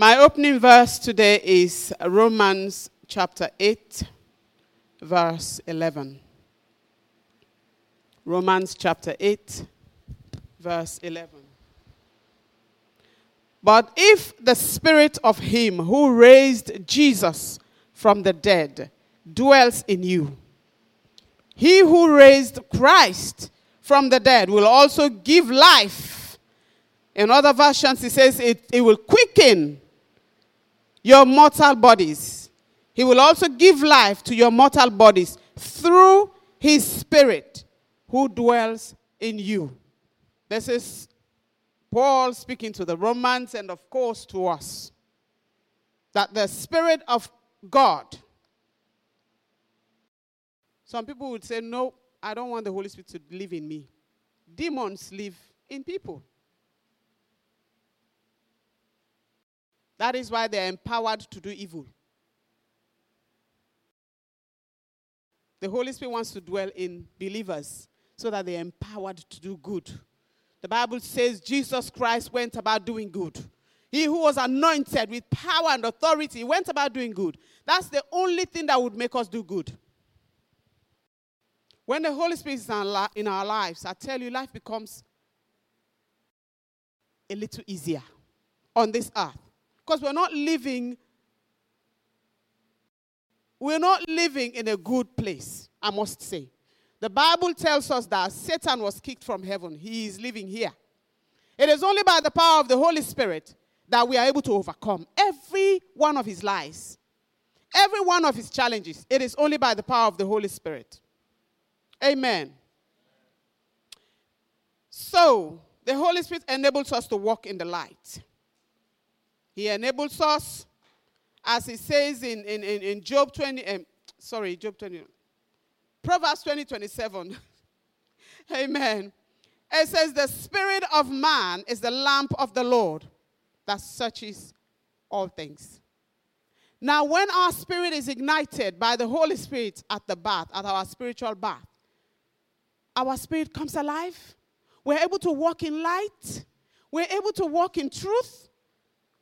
My opening verse today is Romans chapter 8, verse 11. Romans chapter 8, verse 11. But if the spirit of him who raised Jesus from the dead dwells in you, he who raised Christ from the dead will also give life. In other versions, it says it, it will quicken your mortal bodies. He will also give life to your mortal bodies through his spirit who dwells in you. This is Paul speaking to the Romans and, of course, to us. That the Spirit of God. Some people would say, No, I don't want the Holy Spirit to live in me. Demons live in people. That is why they're empowered to do evil. The Holy Spirit wants to dwell in believers so that they're empowered to do good. The Bible says Jesus Christ went about doing good. He who was anointed with power and authority went about doing good. That's the only thing that would make us do good. When the Holy Spirit is in our lives, I tell you, life becomes a little easier on this earth. Because we're not living, we're not living in a good place, I must say. The Bible tells us that Satan was kicked from heaven. He is living here. It is only by the power of the Holy Spirit that we are able to overcome every one of his lies, every one of his challenges. It is only by the power of the Holy Spirit. Amen. So, the Holy Spirit enables us to walk in the light. He enables us, as he says in, in, in, Job 20, um, sorry, Job 20, Proverbs 20, 27. Amen. It says, The spirit of man is the lamp of the Lord that searches all things. Now, when our spirit is ignited by the Holy Spirit at the bath, at our spiritual bath, our spirit comes alive. We're able to walk in light. We're able to walk in truth.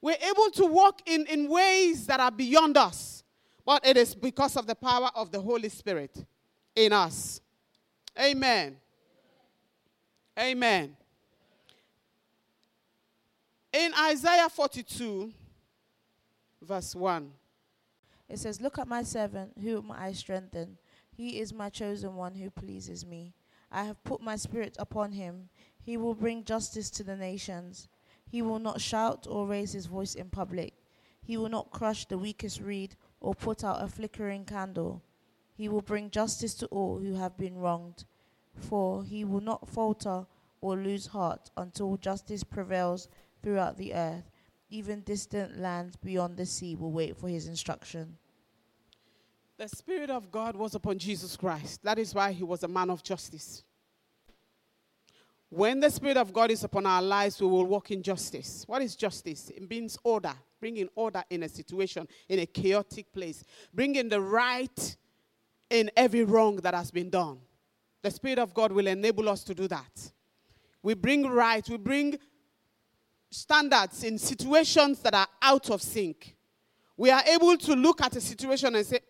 We're able to walk in, in ways that are beyond us. But it is because of the power of the Holy Spirit in us. Amen. Amen. In Isaiah 42, verse 1, it says, Look at my servant, whom I strengthen. He is my chosen one who pleases me. I have put my spirit upon him. He will bring justice to the nations. He will not shout or raise his voice in public. He will not crush the weakest reed or put out a flickering candle. He will bring justice to all who have been wronged, for he will not falter or lose heart until justice prevails throughout the earth. Even distant lands beyond the sea will wait for his instruction. The Spirit of God was upon Jesus Christ. That is why he was a man of justice. When the Spirit of God is upon our lives, we will walk in justice. What is justice? It means order, bringing order in a situation, in a chaotic place, bringing the right in every wrong that has been done. The Spirit of God will enable us to do that. We bring right, we bring standards in situations that are out of sync. We are able to look at a situation and say,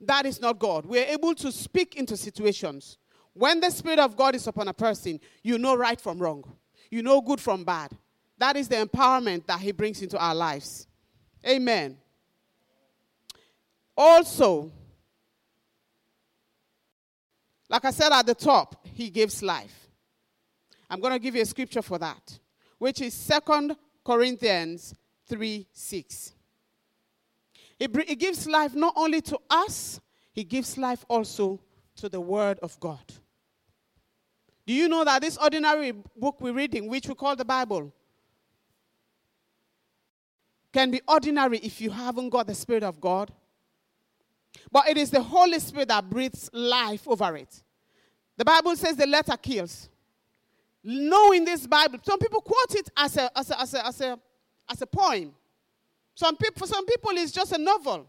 that is not God. We are able to speak into situations. When the Spirit of God is upon a person, you know right from wrong, you know good from bad. That is the empowerment that He brings into our lives. Amen. Also, like I said at the top, he gives life. I'm going to give you a scripture for that, which is Second Corinthians 3 6. It, gives life not only to us, he gives life also to the Word of God. Do you know that this ordinary book we're reading, which we call the Bible, can be ordinary if you haven't got the Spirit of God? But it is the Holy Spirit that breathes life over it. The Bible says the letter kills. Knowing this Bible, some people quote it as a, as a, as a, as a, as a poem. Some people, for some people, it's just a novel.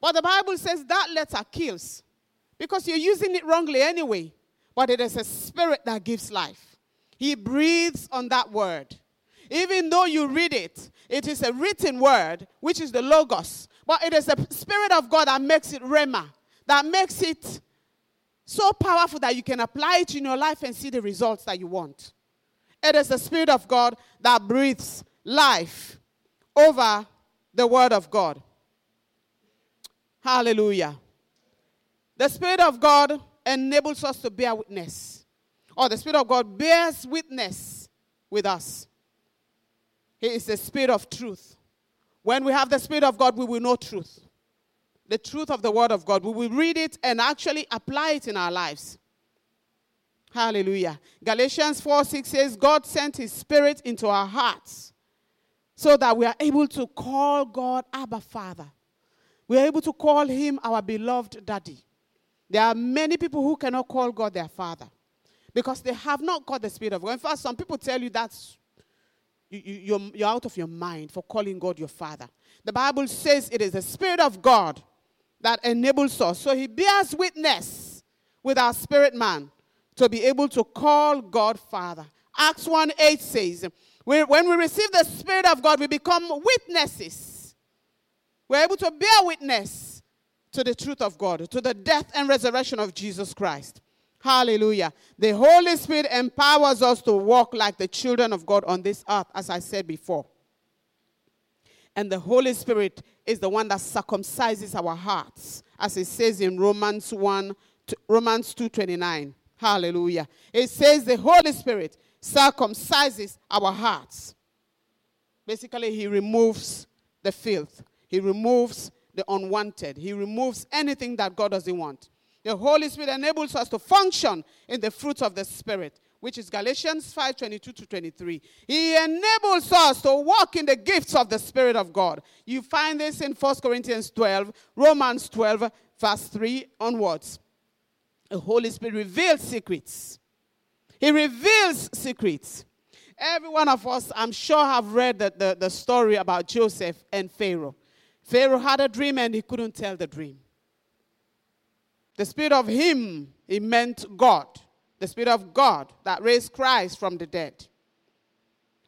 But the Bible says that letter kills because you're using it wrongly anyway. But it is a spirit that gives life. He breathes on that word. Even though you read it, It is a written word, which is the Logos. But it is the Spirit of God that makes it Rhema, that makes it so powerful that you can apply it in your life and see the results that you want. It is the Spirit of God that breathes life over the Word of God. Hallelujah. The Spirit of God enables us to bear witness, or the Spirit of God bears witness with us. He is the Spirit of truth. When we have the Spirit of God, we will know truth. The truth of the Word of God. We will read it and actually apply it in our lives. Hallelujah. Galatians 4 6 says, God sent His Spirit into our hearts so that we are able to call God Abba Father. We are able to call Him our beloved Daddy. There are many people who cannot call God their Father because they have not got the Spirit of God. In fact, some people tell you that's you, you, you're, you're out of your mind for calling God your Father. The Bible says it is the Spirit of God that enables us. So He bears witness with our spirit man to be able to call God Father. Acts 1 8 says, when we receive the Spirit of God, we become witnesses. We're able to bear witness to the truth of God, to the death and resurrection of Jesus Christ. Hallelujah. The Holy Spirit empowers us to walk like the children of God on this earth, as I said before. And the Holy Spirit is the one that circumcises our hearts, as it says in Romans 1, Romans 2:29. Hallelujah. It says the Holy Spirit circumcises our hearts. Basically, he removes the filth. He removes the unwanted. He removes anything that God doesn't want. The Holy Spirit enables us to function in the fruits of the Spirit, which is Galatians 5 22 to 23. He enables us to walk in the gifts of the Spirit of God. You find this in 1 Corinthians 12, Romans 12, verse 3 onwards. The Holy Spirit reveals secrets. He reveals secrets. Every one of us, I'm sure, have read the, the, the story about Joseph and Pharaoh. Pharaoh had a dream and he couldn't tell the dream. The Spirit of Him, he meant God. The Spirit of God that raised Christ from the dead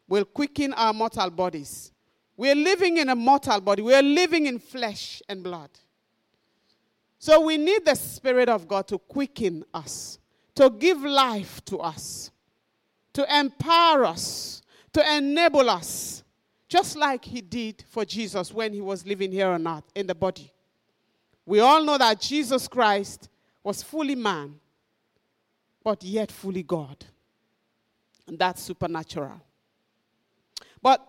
will quicken our mortal bodies. We're living in a mortal body, we're living in flesh and blood. So we need the Spirit of God to quicken us, to give life to us, to empower us, to enable us, just like He did for Jesus when He was living here on earth in the body. We all know that Jesus Christ was fully man, but yet fully God. And that's supernatural. But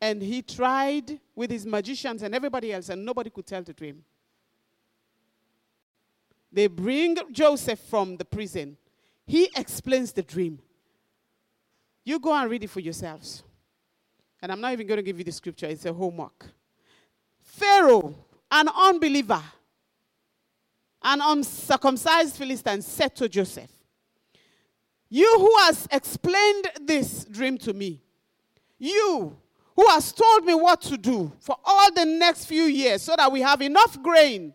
and he tried with his magicians and everybody else, and nobody could tell the dream. They bring Joseph from the prison. He explains the dream. You go and read it for yourselves. And I'm not even going to give you the scripture, it's a homework. Pharaoh, an unbeliever, an uncircumcised Philistine, said to Joseph, You who has explained this dream to me, you who has told me what to do for all the next few years so that we have enough grain.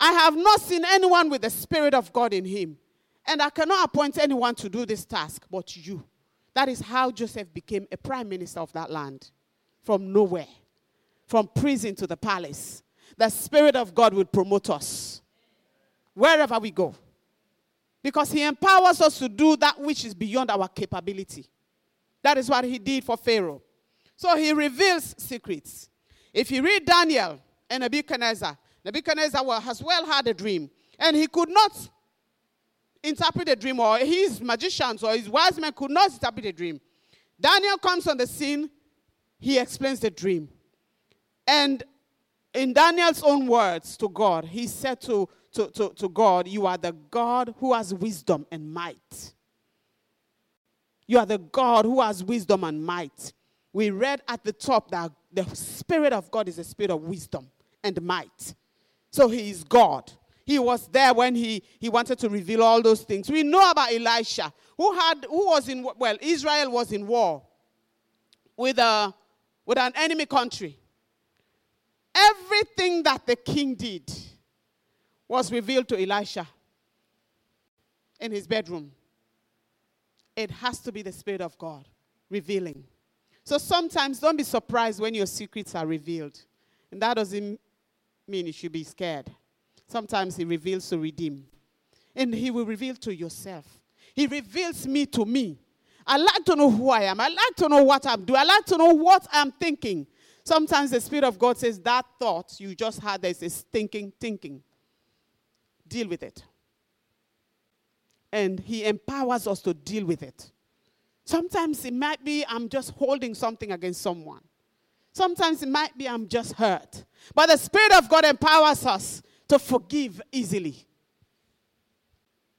I have not seen anyone with the Spirit of God in him. And I cannot appoint anyone to do this task but you. That is how Joseph became a prime minister of that land from nowhere, from prison to the palace. The Spirit of God will promote us wherever we go because He empowers us to do that which is beyond our capability. That is what He did for Pharaoh. So he reveals secrets. If you read Daniel and Nebuchadnezzar, Nebuchadnezzar has well had a dream, and he could not interpret a dream, or his magicians or his wise men could not interpret a dream. Daniel comes on the scene, he explains the dream. And in Daniel's own words to God, he said to, to, to, to God, You are the God who has wisdom and might. You are the God who has wisdom and might we read at the top that the Spirit of God is a spirit of wisdom and might. So he is God. He was there when he, he wanted to reveal all those things. We know about Elisha, who had who was in well, Israel was in war with a with an enemy country. Everything that the king did was revealed to Elisha in his bedroom. It has to be the Spirit of God revealing So sometimes don't be surprised when your secrets are revealed. And that doesn't mean you should be scared. Sometimes He reveals to redeem. And He will reveal to yourself. He reveals me to me. I like to know who I am. I like to know what I'm doing. I like to know what I'm thinking. Sometimes the Spirit of God says that thought you just had, this thinking, thinking. Deal with it. And He empowers us to deal with it. Sometimes it might be I'm just holding something against someone. Sometimes it might be I'm just hurt. But the Spirit of God empowers us to forgive easily.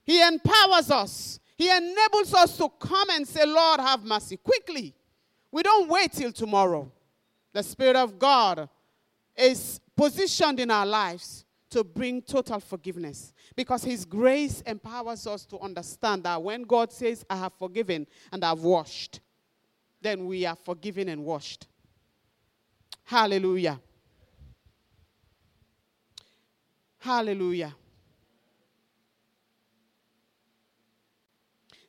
He empowers us. He enables us to come and say, Lord, have mercy quickly. We don't wait till tomorrow. The Spirit of God is positioned in our lives to bring total forgiveness because His grace empowers us to understand that when God says, I have forgiven and I've washed, then we are forgiven and washed. Hallelujah. Hallelujah.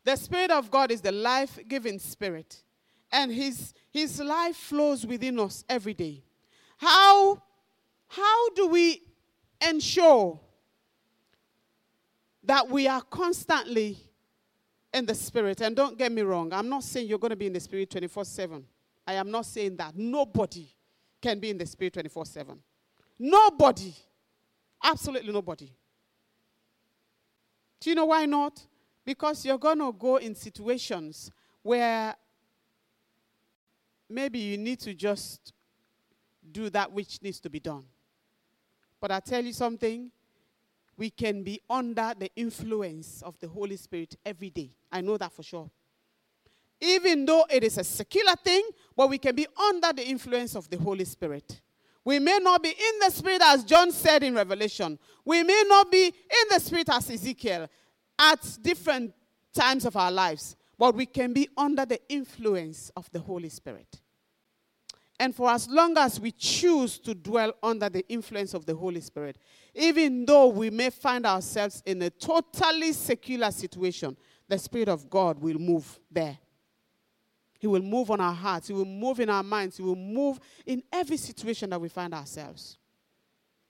The Spirit of God is the life giving Spirit, and his, his life flows within us every day. How, how do we ensure that we are constantly in the Spirit? And don't get me wrong, I'm not saying you're going to be in the Spirit 24 7. I am not saying that. Nobody can be in the Spirit 24 7. Nobody. Absolutely nobody. Do you know why not? Because you're going to go in situations where maybe you need to just do that which needs to be done. But I tell you something, we can be under the influence of the Holy Spirit every day. I know that for sure. Even though it is a secular thing, but we can be under the influence of the Holy Spirit. We may not be in the Spirit as John said in Revelation. We may not be in the Spirit as Ezekiel at different times of our lives, but we can be under the influence of the Holy Spirit. And for as long as we choose to dwell under the influence of the Holy Spirit, even though we may find ourselves in a totally secular situation, the Spirit of God will move there. He will move on our hearts, He will move in our minds, He will move in every situation that we find ourselves.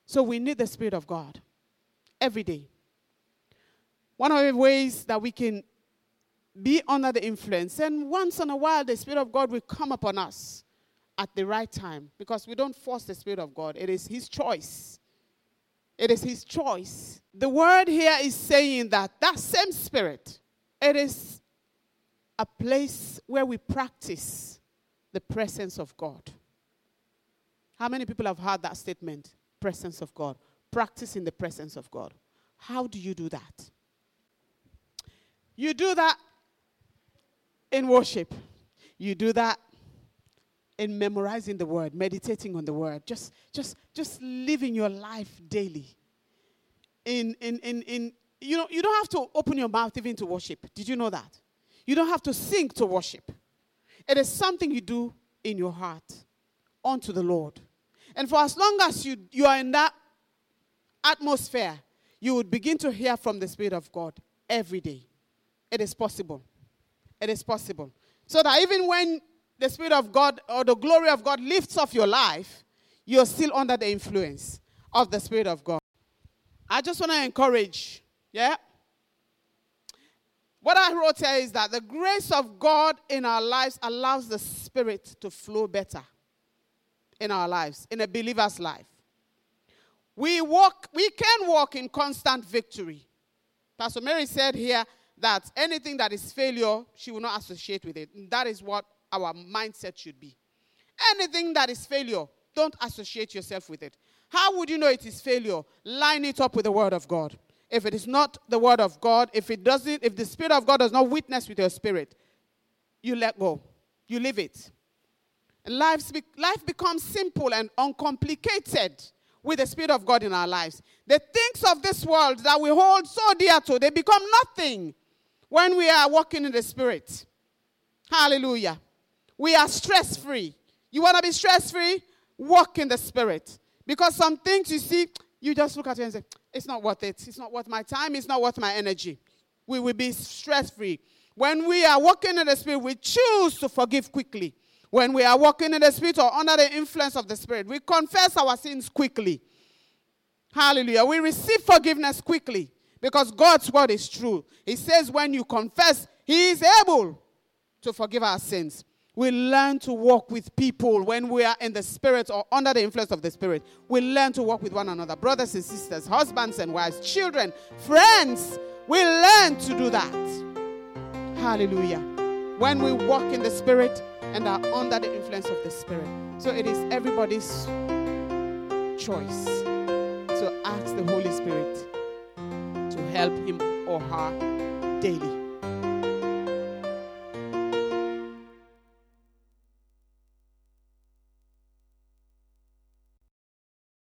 So we need the Spirit of God every day. One of the ways that we can be under the influence, and once in a while, the Spirit of God will come upon us at the right time because we don't force the Spirit of God, it is His choice. It is His choice. The word here is saying that that same Spirit, it is a place where we practice the presence of God. How many people have heard that statement? Presence of God. Practicing the presence of God. How do you do that? You do that in worship. You do that in memorizing the word, meditating on the word, just just just living your life daily. In in in in you know, you don't have to open your mouth even to worship. Did you know that? You don't have to sing to worship. It is something you do in your heart unto the Lord. And for as long as you, you are in that atmosphere, you would begin to hear from the Spirit of God every day. It is possible. It is possible. So that even when the Spirit of God or the glory of God lifts off your life, you're still under the influence of the Spirit of God. I just want to encourage, yeah? What I wrote here is that the grace of God in our lives allows the Spirit to flow better in our lives, in a believer's life. We walk, we can walk in constant victory. Pastor Mary said here that anything that is failure, she will not associate with it. That is what our mindset should be. Anything that is failure, don't associate yourself with it. How would you know it is failure? Line it up with the Word of God if it is not the word of God, if it doesn't, if the spirit of God does not witness with your spirit, you let go. You leave it. Life, life becomes simple and uncomplicated with the spirit of God in our lives. The things of this world that we hold so dear to, they become nothing when we are walking in the spirit. Hallelujah. We are stress free. You want to be stress free? Walk in the spirit. Because some things you see, you just look at it and say, it's not worth it. It's not worth my time. It's not worth my energy. We will be stress free. When we are walking in the Spirit, we choose to forgive quickly. When we are walking in the Spirit or under the influence of the Spirit, we confess our sins quickly. Hallelujah. We receive forgiveness quickly because God's word is true. He says, when you confess, He is able to forgive our sins. We learn to walk with people when we are in the Spirit or under the influence of the Spirit. We learn to walk with one another, brothers and sisters, husbands and wives, children, friends. We learn to do that. Hallelujah. When we walk in the Spirit and are under the influence of the Spirit. So it is everybody's choice to ask the Holy Spirit to help him or her daily.